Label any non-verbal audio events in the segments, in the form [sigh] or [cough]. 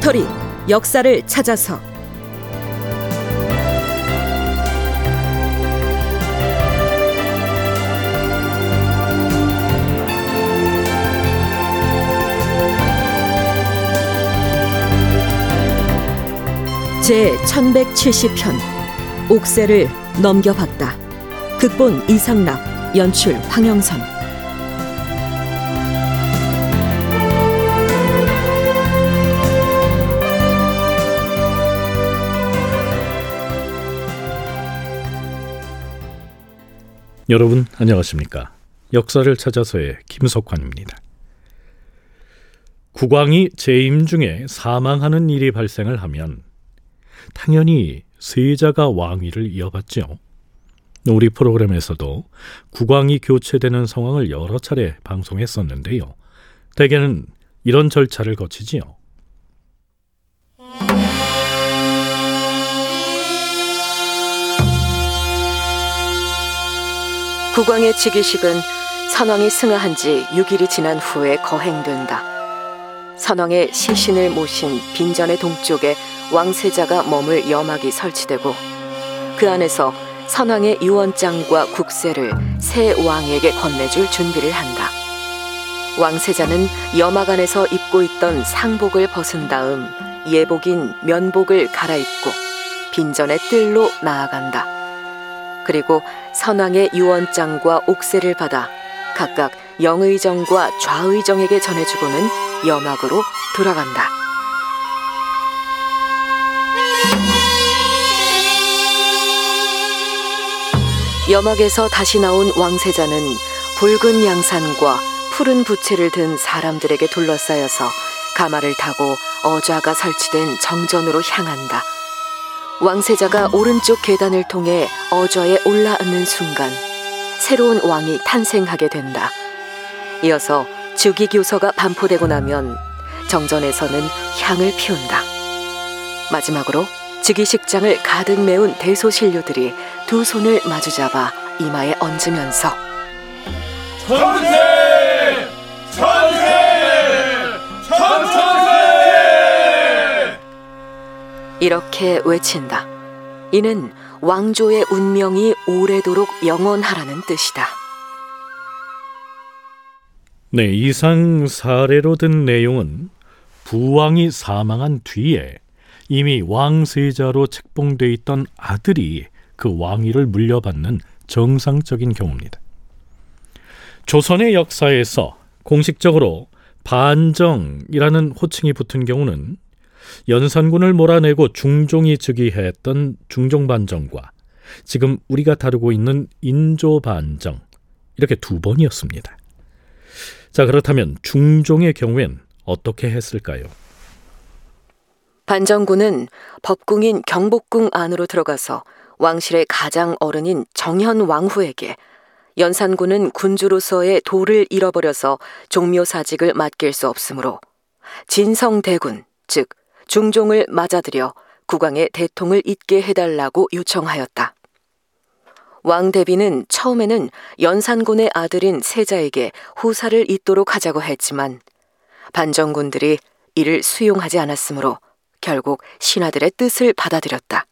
다큐멘터리 역사를 찾아서 제 1170편 옥새를 넘겨봤다. 극본 이상락, 연출 황영선. 여러분 안녕하십니까? 역사를 찾아서의 김석환입니다. 국왕이 재임 중에 사망하는 일이 발생을 하면 당연히 세자가 왕위를 이어받죠. 우리 프로그램에서도 국왕이 교체되는 상황을 여러 차례 방송했었는데요. 대개는 이런 절차를 거치지요. 국왕의 즉위식은 선왕이 승하한 지 6일이 지난 후에 거행된다. 선왕의 시신을 모신 빈전의 동쪽에 왕세자가 머물 여막이 설치되고 그 안에서 선왕의 유언장과 국세를 새 왕에게 건네줄 준비를 한다. 왕세자는 여막 안에서 입고 있던 상복을 벗은 다음 예복인 면복을 갈아입고 빈전의 뜰로 나아간다. 그리고 선왕의 유언장과 옥세를 받아 각각 영의정과 좌의정에게 전해주고는 여막으로 돌아간다. 여막에서 다시 나온 왕세자는 붉은 양산과 푸른 부채를 든 사람들에게 둘러싸여서 가마를 타고 어좌가 설치된 정전으로 향한다. 왕세자가 오른쪽 계단을 통해 어좌에 올라앉는 순간 새로운 왕이 탄생하게 된다. 이어서 주기교서가 반포되고 나면 정전에서는 향을 피운다. 마지막으로 즉위식장을 가득 메운 대소신료들이 두 손을 마주잡아 이마에 얹으면서 천세! 이렇게 외친다. 이는 왕조의 운명이 오래도록 영원하라는 뜻이다. 네, 이상 사례로 든 내용은 부왕이 사망한 뒤에 이미 왕세자로 책봉돼 있던 아들이 그 왕위를 물려받는 정상적인 경우입니다. 조선의 역사에서 공식적으로 반정이라는 호칭이 붙은 경우는 연산군을 몰아내고 중종이 즉위했던 중종반정과 지금 우리가 다루고 있는 인조반정 이렇게 두 번이었습니다. 자 그렇다면 중종의 경우엔 어떻게 했을까요? 반정군은 법궁인 경복궁 안으로 들어가서 왕실의 가장 어른인 정현 왕후에게 연산군은 군주로서의 도를 잃어버려서 종묘사직을 맡길 수 없으므로 진성대군, 즉 중종을 맞아들여 국왕의 대통을 잇게 해달라고 요청하였다. 왕 대비는 처음에는 연산군의 아들인 세자에게 후사를 잇도록 하자고 했지만 반정군들이 이를 수용하지 않았으므로 결국 신하들의 뜻을 받아들였다.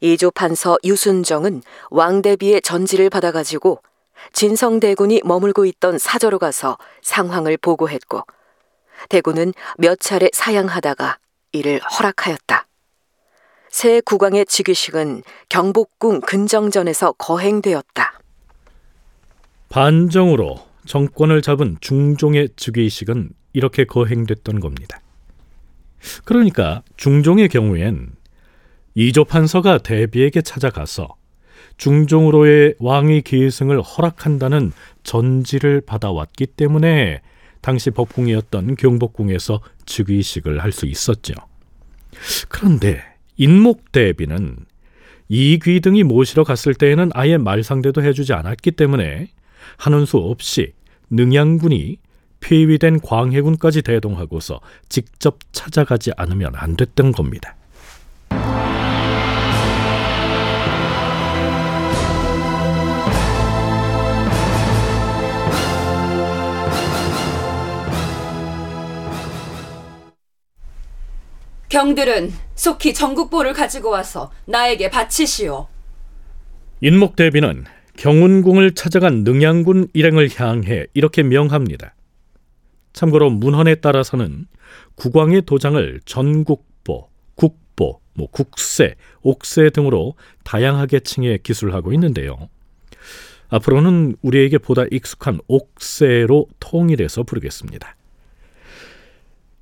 이조 판서 유순정은 왕 대비의 전지를 받아가지고 진성대군이 머물고 있던 사저로 가서 상황을 보고했고 대군은 몇 차례 사양하다가 이를 허락하였다. 새 국왕의 즉위식은 경복궁 근정전에서 거행되었다. 반정으로 정권을 잡은 중종의 즉위식은 이렇게 거행됐던 겁니다. 그러니까 중종의 경우엔 이조 판서가 대비에게 찾아가서 중종으로의 왕위 계승을 허락한다는 전지를 받아왔기 때문에 당시 법궁이었던 경복궁에서 즉위식을 할 수 있었죠. 그런데 인목대비는 이귀 등이 모시러 갔을 때에는 아예 말상대도 해주지 않았기 때문에 하는 수 없이 능양군이 폐위된 광해군까지 대동하고서 직접 찾아가지 않으면 안 됐던 겁니다. 경들은 속히 전국보를 가지고 와서 나에게 바치시오. 인목 대비는 경운궁을 찾아간 능양군 일행을 향해 이렇게 명합니다. 참고로 문헌에 따라서는 국왕의 도장을 전국보, 국보, 뭐 국세, 옥세 등으로 다양하게 칭해 기술하고 있는데요. 앞으로는 우리에게 보다 익숙한 옥세로 통일해서 부르겠습니다.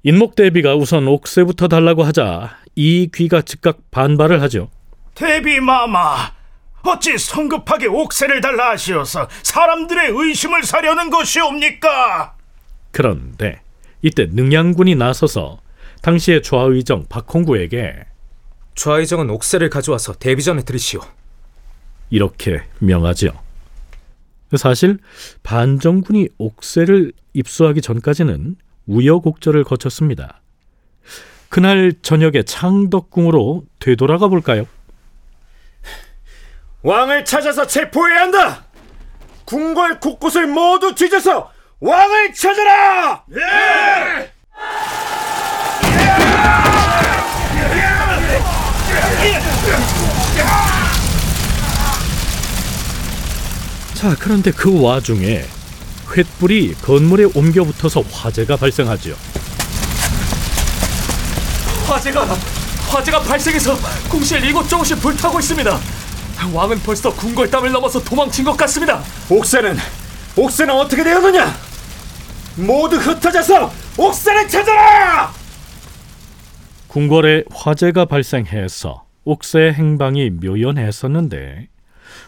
인목 대비가 우선 옥세부터 달라고 하자 이 귀가 즉각 반발을 하죠. 대비 마마, 어찌 성급하게 옥세를 달라 하시어서 사람들의 의심을 사려는 것이옵니까? 그런데 이때 능양군이 나서서 당시의 좌의정 박홍구에게 좌의정은 옥세를 가져와서 대비전에 들이시오. 이렇게 명하죠. 사실 반정군이 옥세를 입수하기 전까지는 우여곡절을 거쳤습니다. 그날 저녁에 창덕궁으로 되돌아가 볼까요? 왕을 찾아서 체포해야 한다. 궁궐 곳곳을 모두 뒤져서 왕을 찾아라. 예! 자, 그런데 그 와중에 횃불이 건물에 옮겨 붙어서 화재가 발생하지요. 화재가 화재가 발생해서 궁실 이곳저곳이 불타고 있습니다. 왕은 벌써 궁궐담을 넘어서 도망친 것 같습니다. 옥새는 옥새는 어떻게 되었느냐? 모두 흩어져서 옥새를 찾아라! 궁궐에 화재가 발생해서 옥새의 행방이 묘연했었는데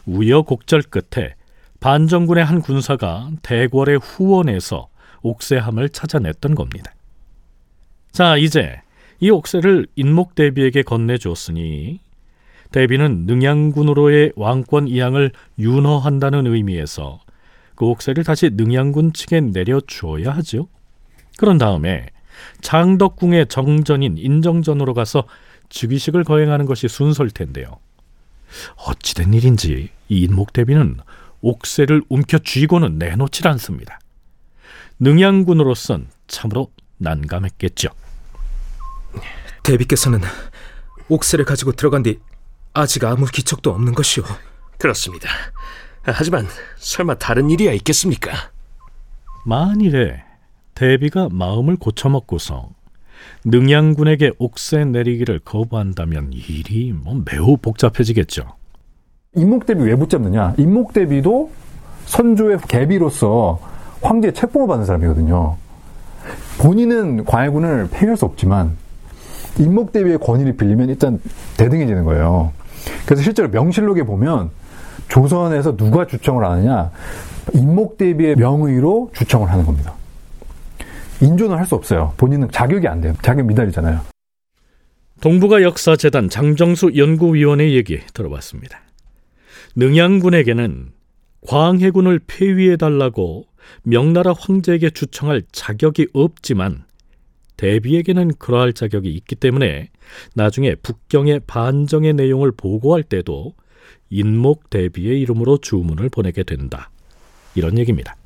우여곡절 끝에 반정군의 한 군사가 대궐의 후원에서 옥새함을 찾아냈던 겁니다. 자, 이제 이 옥새를 인목 대비에게 건네주었으니 대비는 능양군으로의 왕권 이양을 윤허한다는 의미에서 그 옥새를 다시 능양군 측에 내려주어야 하죠. 그런 다음에 장덕궁의 정전인 인정전으로 가서 즉위식을 거행하는 것이 순서일 텐데요. 어찌된 일인지 이 인목 대비는 옥새를 움켜 쥐고는 내놓질 않습니다. 능양군으로선 참으로 난감했겠죠. 대비께서는 옥새를 가지고 들어간 뒤 아직 아무 기척도 없는 것이오. 그렇습니다. 하지만 설마 다른 일이야 있겠습니까? 만일에 대비가 마음을 고쳐먹고서 능양군에게 옥새 내리기를 거부한다면 일이 뭐 매우 복잡해지겠죠. 임목대비 왜 붙잡느냐? 임목대비도 선조의 계비로서 황제의 책봉을 받는 사람이거든요. 본인은 광해군을 폐위할 수 없지만 임목대비의 권위를 빌리면 일단 대등해지는 거예요. 그래서 실제로 명실록에 보면 조선에서 누가 주청을 하느냐 임목대비의 명의로 주청을 하는 겁니다. 인존을 할수 없어요. 본인은 자격이 안 돼요. 자격 미달이잖아요. 동북아 역사재단 장정수 연구위원의 얘기 들어봤습니다. 능양군에게는 광해군을 폐위해달라고 명나라 황제에게 주청할 자격이 없지만 대비에게는 그러할 자격이 있기 때문에 나중에 북경의 반정의 내용을 보고할 때도 인목 대비의 이름으로 주문을 보내게 된다. 이런 얘기입니다.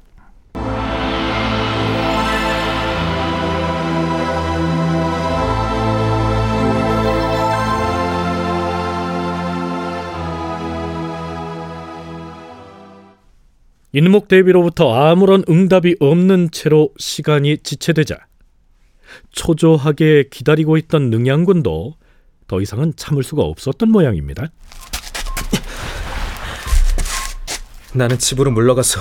인목 대비로부터 아무런 응답이 없는 채로 시간이 지체되자 초조하게 기다리고 있던 능양군도 더 이상은 참을 수가 없었던 모양입니다. 나는 집으로 물러가서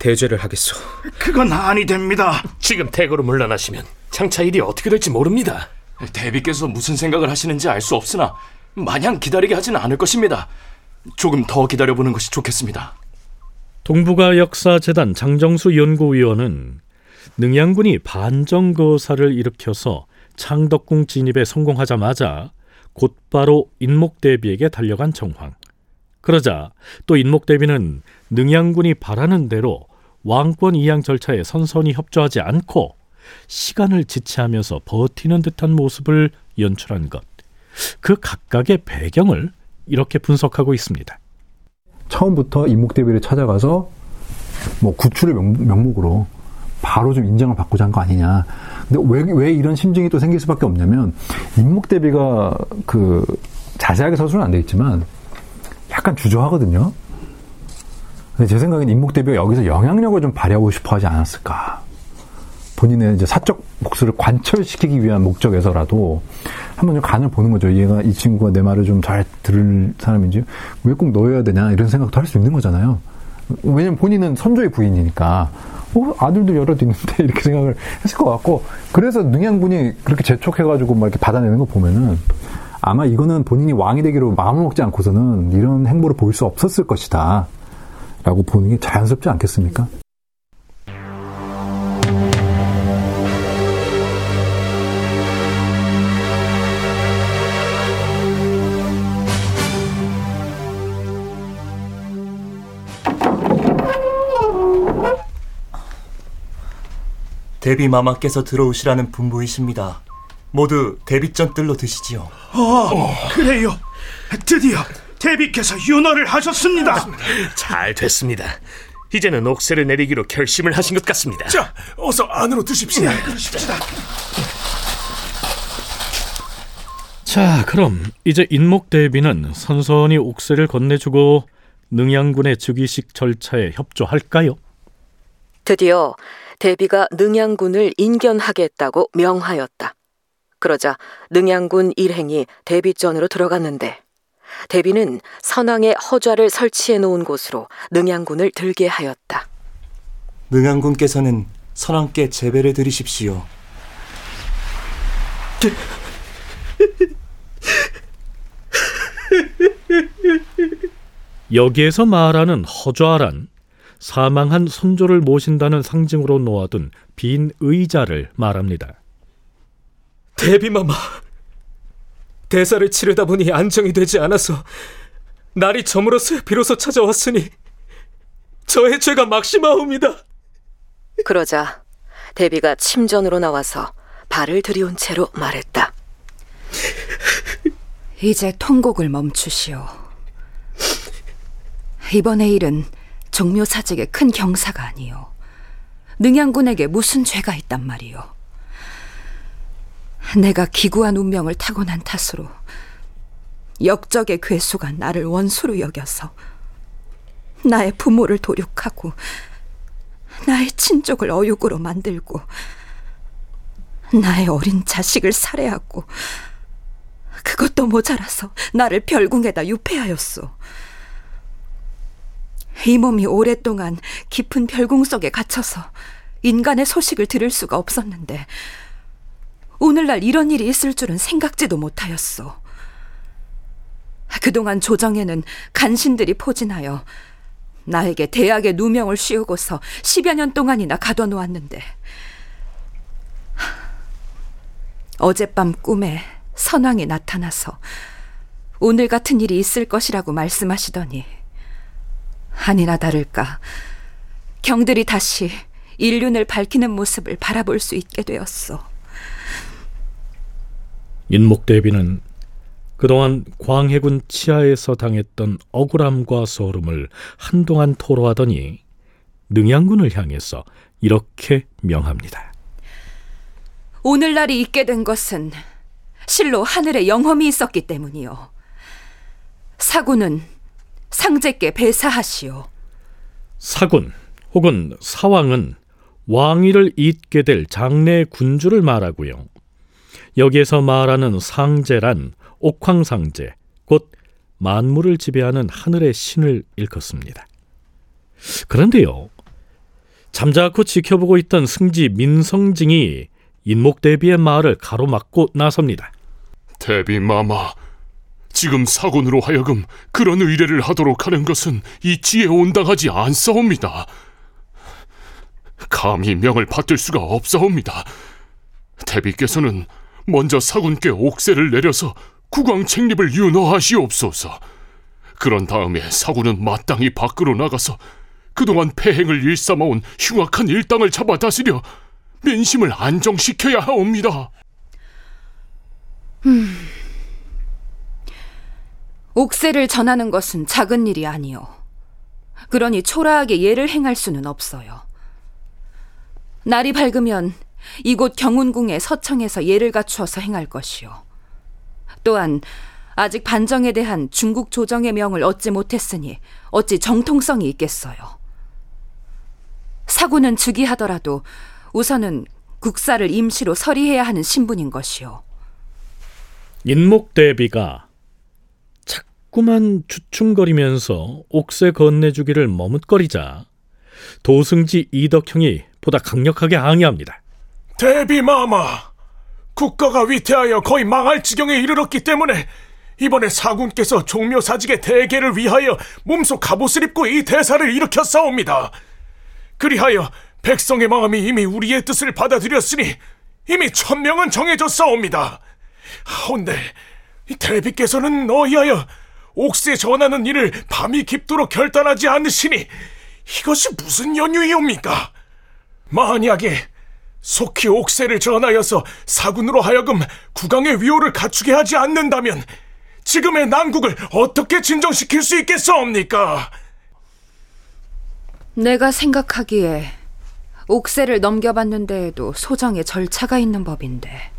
대죄를 하겠소. 그건 아니 됩니다. 지금 대거로 물러나시면 장차 일이 어떻게 될지 모릅니다. 대비께서 무슨 생각을 하시는지 알 수 없으나 마냥 기다리게 하지는 않을 것입니다. 조금 더 기다려보는 것이 좋겠습니다. 동북아 역사재단 장정수 연구위원은 능양군이 반정거사를 일으켜서 창덕궁 진입에 성공하자마자 곧바로 인목대비에게 달려간 정황. 그러자 또 인목대비는 능양군이 바라는 대로 왕권 이양 절차에 선선히 협조하지 않고 시간을 지체하면서 버티는 듯한 모습을 연출한 것. 그 각각의 배경을 이렇게 분석하고 있습니다. 처음부터 인목대비를 찾아가서 뭐 구출의 명, 목으로 바로 좀 인정을 받고자 한 거 아니냐. 근데 왜, 왜 이런 심증이 또 생길 수밖에 없냐면 인목 대비가 그 자세하게 서술은 안 돼 있지만 약간 주저하거든요. 근데 제 생각엔 인목 대비가 여기서 영향력을 좀 발휘하고 싶어 하지 않았을까. 본인의 이제 사적 목소리를 관철시키기 위한 목적에서라도 한번 좀 간을 보는 거죠. 얘가 이 친구가 내 말을 좀 잘 들을 사람인지 왜 꼭 넣어야 되냐 이런 생각도 할 수 있는 거잖아요. 왜냐면 본인은 선조의 부인이니까 어, 아들도 여럿 있는데 [laughs] 이렇게 생각을 했을 것 같고 그래서 능양군이 그렇게 재촉해가지고 막 이렇게 받아내는 거 보면은 아마 이거는 본인이 왕이 되기로 마음을 먹지 않고서는 이런 행보를 보일 수 없었을 것이다. 라고 보는 게 자연스럽지 않겠습니까? 데비 마마께서 들어오시라는 분부이십니다. 모두 데뷔전 뜰로 드시지요. 어, 그래요. 드디어 대비께서 윤허를 하셨습니다. 잘 됐습니다. 이제는 옥새를 내리기로 결심을 하신 것 같습니다. 자, 어서 안으로 드십시오. 네, 그러십시다. 자, 그럼 이제 인목 대비는 선선히 옥새를 건네주고 능양군의 즉위식 절차에 협조할까요? 드디어 대비가 능양군을 인견하겠다고 명하였다. 그러자 능양군 일행이 대비전으로 들어갔는데 대비는 선왕의 허좌를 설치해 놓은 곳으로 능양군을 들게 하였다. 능양군께서는 선왕께 제배를 드리십시오. 여기에서 말하는 허좌란 사망한 선조를 모신다는 상징으로 놓아둔 빈 의자를 말합니다. 데비마마, 대사를 치르다 보니 안정이 되지 않아서 날이 저물어서 비로소 찾아왔으니 저의 죄가 막심하옵니다. 그러자 대비가 침전으로 나와서 발을 들이운 채로 말했다. 이제 통곡을 멈추시오. 이번의 일은 종묘사직의 큰 경사가 아니오. 능양군에게 무슨 죄가 있단 말이오. 내가 기구한 운명을 타고난 탓으로 역적의 괴수가 나를 원수로 여겨서 나의 부모를 도륙하고 나의 친족을 어육으로 만들고 나의 어린 자식을 살해하고 그것도 모자라서 나를 별궁에다 유폐하였소. 이 몸이 오랫동안 깊은 별궁 속에 갇혀서 인간의 소식을 들을 수가 없었는데 오늘날 이런 일이 있을 줄은 생각지도 못하였소. 그동안 조정에는 간신들이 포진하여 나에게 대학의 누명을 씌우고서 10여 년 동안이나 가둬놓았는데 어젯밤 꿈에 선왕이 나타나서 오늘 같은 일이 있을 것이라고 말씀하시더니 아니나 다를까 경들이 다시 인륜을 밝히는 모습을 바라볼 수 있게 되었소. 인목대비는 그동안 광해군 치하에서 당했던 억울함과 소름을 한동안 토로하더니 능양군을 향해서 이렇게 명합니다. 오늘날이 있게 된 것은 실로 하늘에 영험이 있었기 때문이요. 사군은 상제께 배사하시오. 사군 혹은 사왕은 왕위를 잇게 될 장래 군주를 말하고요. 여기에서 말하는 상제란 옥황상제, 곧 만물을 지배하는 하늘의 신을 일컫습니다. 그런데요, 잠자코 지켜보고 있던 승지 민성징이 인목 대비의 말을 가로막고 나섭니다. 대비 마마, 지금 사군으로 하여금 그런 의뢰를 하도록 하는 것은 이지에 온당하지 않사옵니다. 감히 명을 받들 수가 없사옵니다. 대비께서는 먼저 사군께 옥세를 내려서 국왕 책립을 윤허하시옵소서. 그런 다음에 사군은 마땅히 밖으로 나가서 그동안 폐행을 일삼아온 흉악한 일당을 잡아 다스려 민심을 안정시켜야 하옵니다. 음. 옥세를 전하는 것은 작은 일이 아니오. 그러니 초라하게 예를 행할 수는 없어요. 날이 밝으면 이곳 경운궁의 서청에서 예를 갖추어서 행할 것이요. 또한 아직 반정에 대한 중국 조정의 명을 얻지 못했으니 어찌 정통성이 있겠어요. 사구는 즉위하더라도 우선은 국사를 임시로 서리해야 하는 신분인 것이요. 인목 대비가 자꾸만 주춤거리면서 옥새 건네주기를 머뭇거리자 도승지 이덕형이 보다 강력하게 항의합니다. 대비마마, 국가가 위태하여 거의 망할 지경에 이르렀기 때문에 이번에 사군께서 종묘사직의 대계를 위하여 몸소 갑옷을 입고 이 대사를 일으켰사옵니다. 그리하여 백성의 마음이 이미 우리의 뜻을 받아들였으니 이미 천명은 정해졌사옵니다. 하온데 대비께서는 너희하여 옥새 전하는 일을 밤이 깊도록 결단하지 않으시니 이것이 무슨 연유이옵니까? 만약에 속히 옥새를 전하여서 사군으로 하여금 국왕의 위호를 갖추게 하지 않는다면 지금의 난국을 어떻게 진정시킬 수 있겠사옵니까? 내가 생각하기에 옥새를 넘겨봤는데에도 소정의 절차가 있는 법인데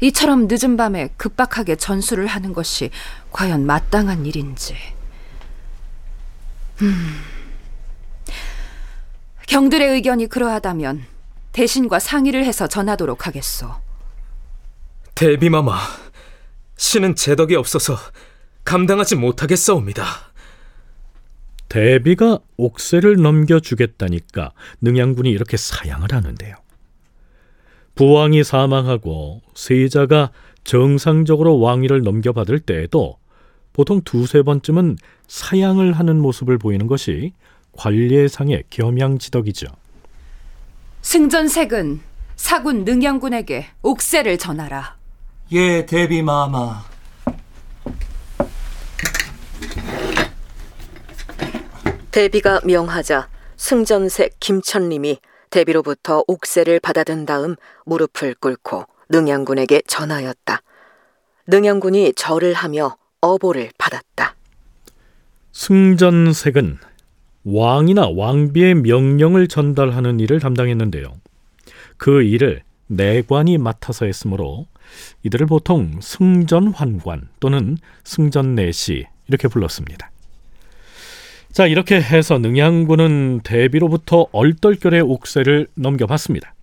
이처럼 늦은 밤에 급박하게 전수를 하는 것이 과연 마땅한 일인지. 음. 경들의 의견이 그러하다면 대신과 상의를 해서 전하도록 하겠소. 대비마마, 신은 제덕이 없어서 감당하지 못하겠사옵니다. 대비가 옥새를 넘겨주겠다니까 능양군이 이렇게 사양을 하는데요. 부왕이 사망하고 세자가 정상적으로 왕위를 넘겨받을 때에도 보통 두세 번쯤은 사양을 하는 모습을 보이는 것이 관례상의 겸양지덕이죠. 승전색은 사군 능양군에게 옥새를 전하라. 예, 대비 마마. 대비가 명하자 승전색 김천림이 대비로부터 옥새를 받아든 다음 무릎을 꿇고 능양군에게 전하였다. 능양군이 절을 하며 어보를 받았다. 승전색은 왕이나 왕비의 명령을 전달하는 일을 담당했는데요. 그 일을 내관이 맡아서 했으므로 이들을 보통 승전환관 또는 승전내시 이렇게 불렀습니다. 자, 이렇게 해서 능양군은 대비로부터 얼떨결에 옥새를 넘겨받습니다.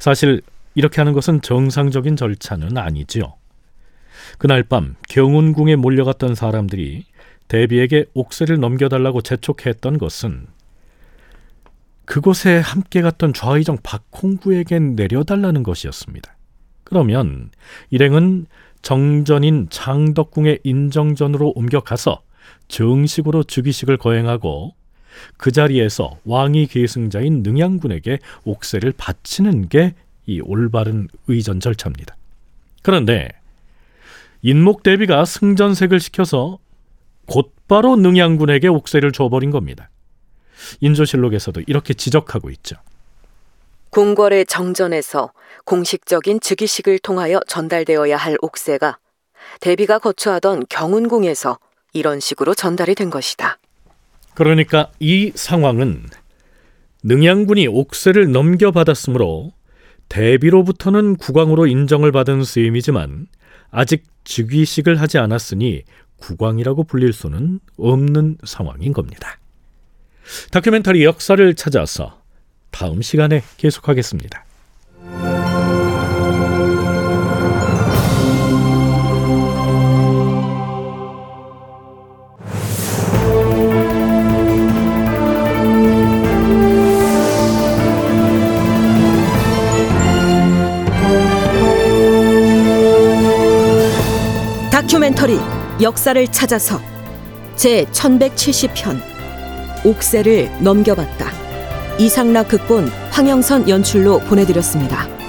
사실 이렇게 하는 것은 정상적인 절차는 아니지요. 그날 밤 경운궁에 몰려갔던 사람들이 대비에게 옥새를 넘겨달라고 재촉했던 것은 그곳에 함께 갔던 좌의정 박홍구에겐 내려달라는 것이었습니다. 그러면 일행은 정전인 창덕궁의 인정전으로 옮겨가서 정식으로 즉위식을 거행하고 그 자리에서 왕위 계승자인 능양군에게 옥새를 바치는 게 이 올바른 의전 절차입니다. 그런데 인목 대비가 승전색을 시켜서 곧바로 능양군에게 옥새를 줘버린 겁니다. 인조실록에서도 이렇게 지적하고 있죠. 궁궐의 정전에서 공식적인 즉위식을 통하여 전달되어야 할 옥새가 대비가 거처하던 경운궁에서 이런 식으로 전달이 된 것이다. 그러니까 이 상황은 능양군이 옥새를 넘겨받았으므로 대비로부터는 국왕으로 인정을 받은 셈이지만 아직 즉위식을 하지 않았으니 국왕이라고 불릴 수는 없는 상황인 겁니다. 다큐멘터리 역사를 찾아서 다음 시간에 계속하겠습니다. 다큐멘터리 역사를 찾아서 제 1170편 옥새를 넘겨봤다. 이상락 극본 황영선 연출로 보내드렸습니다.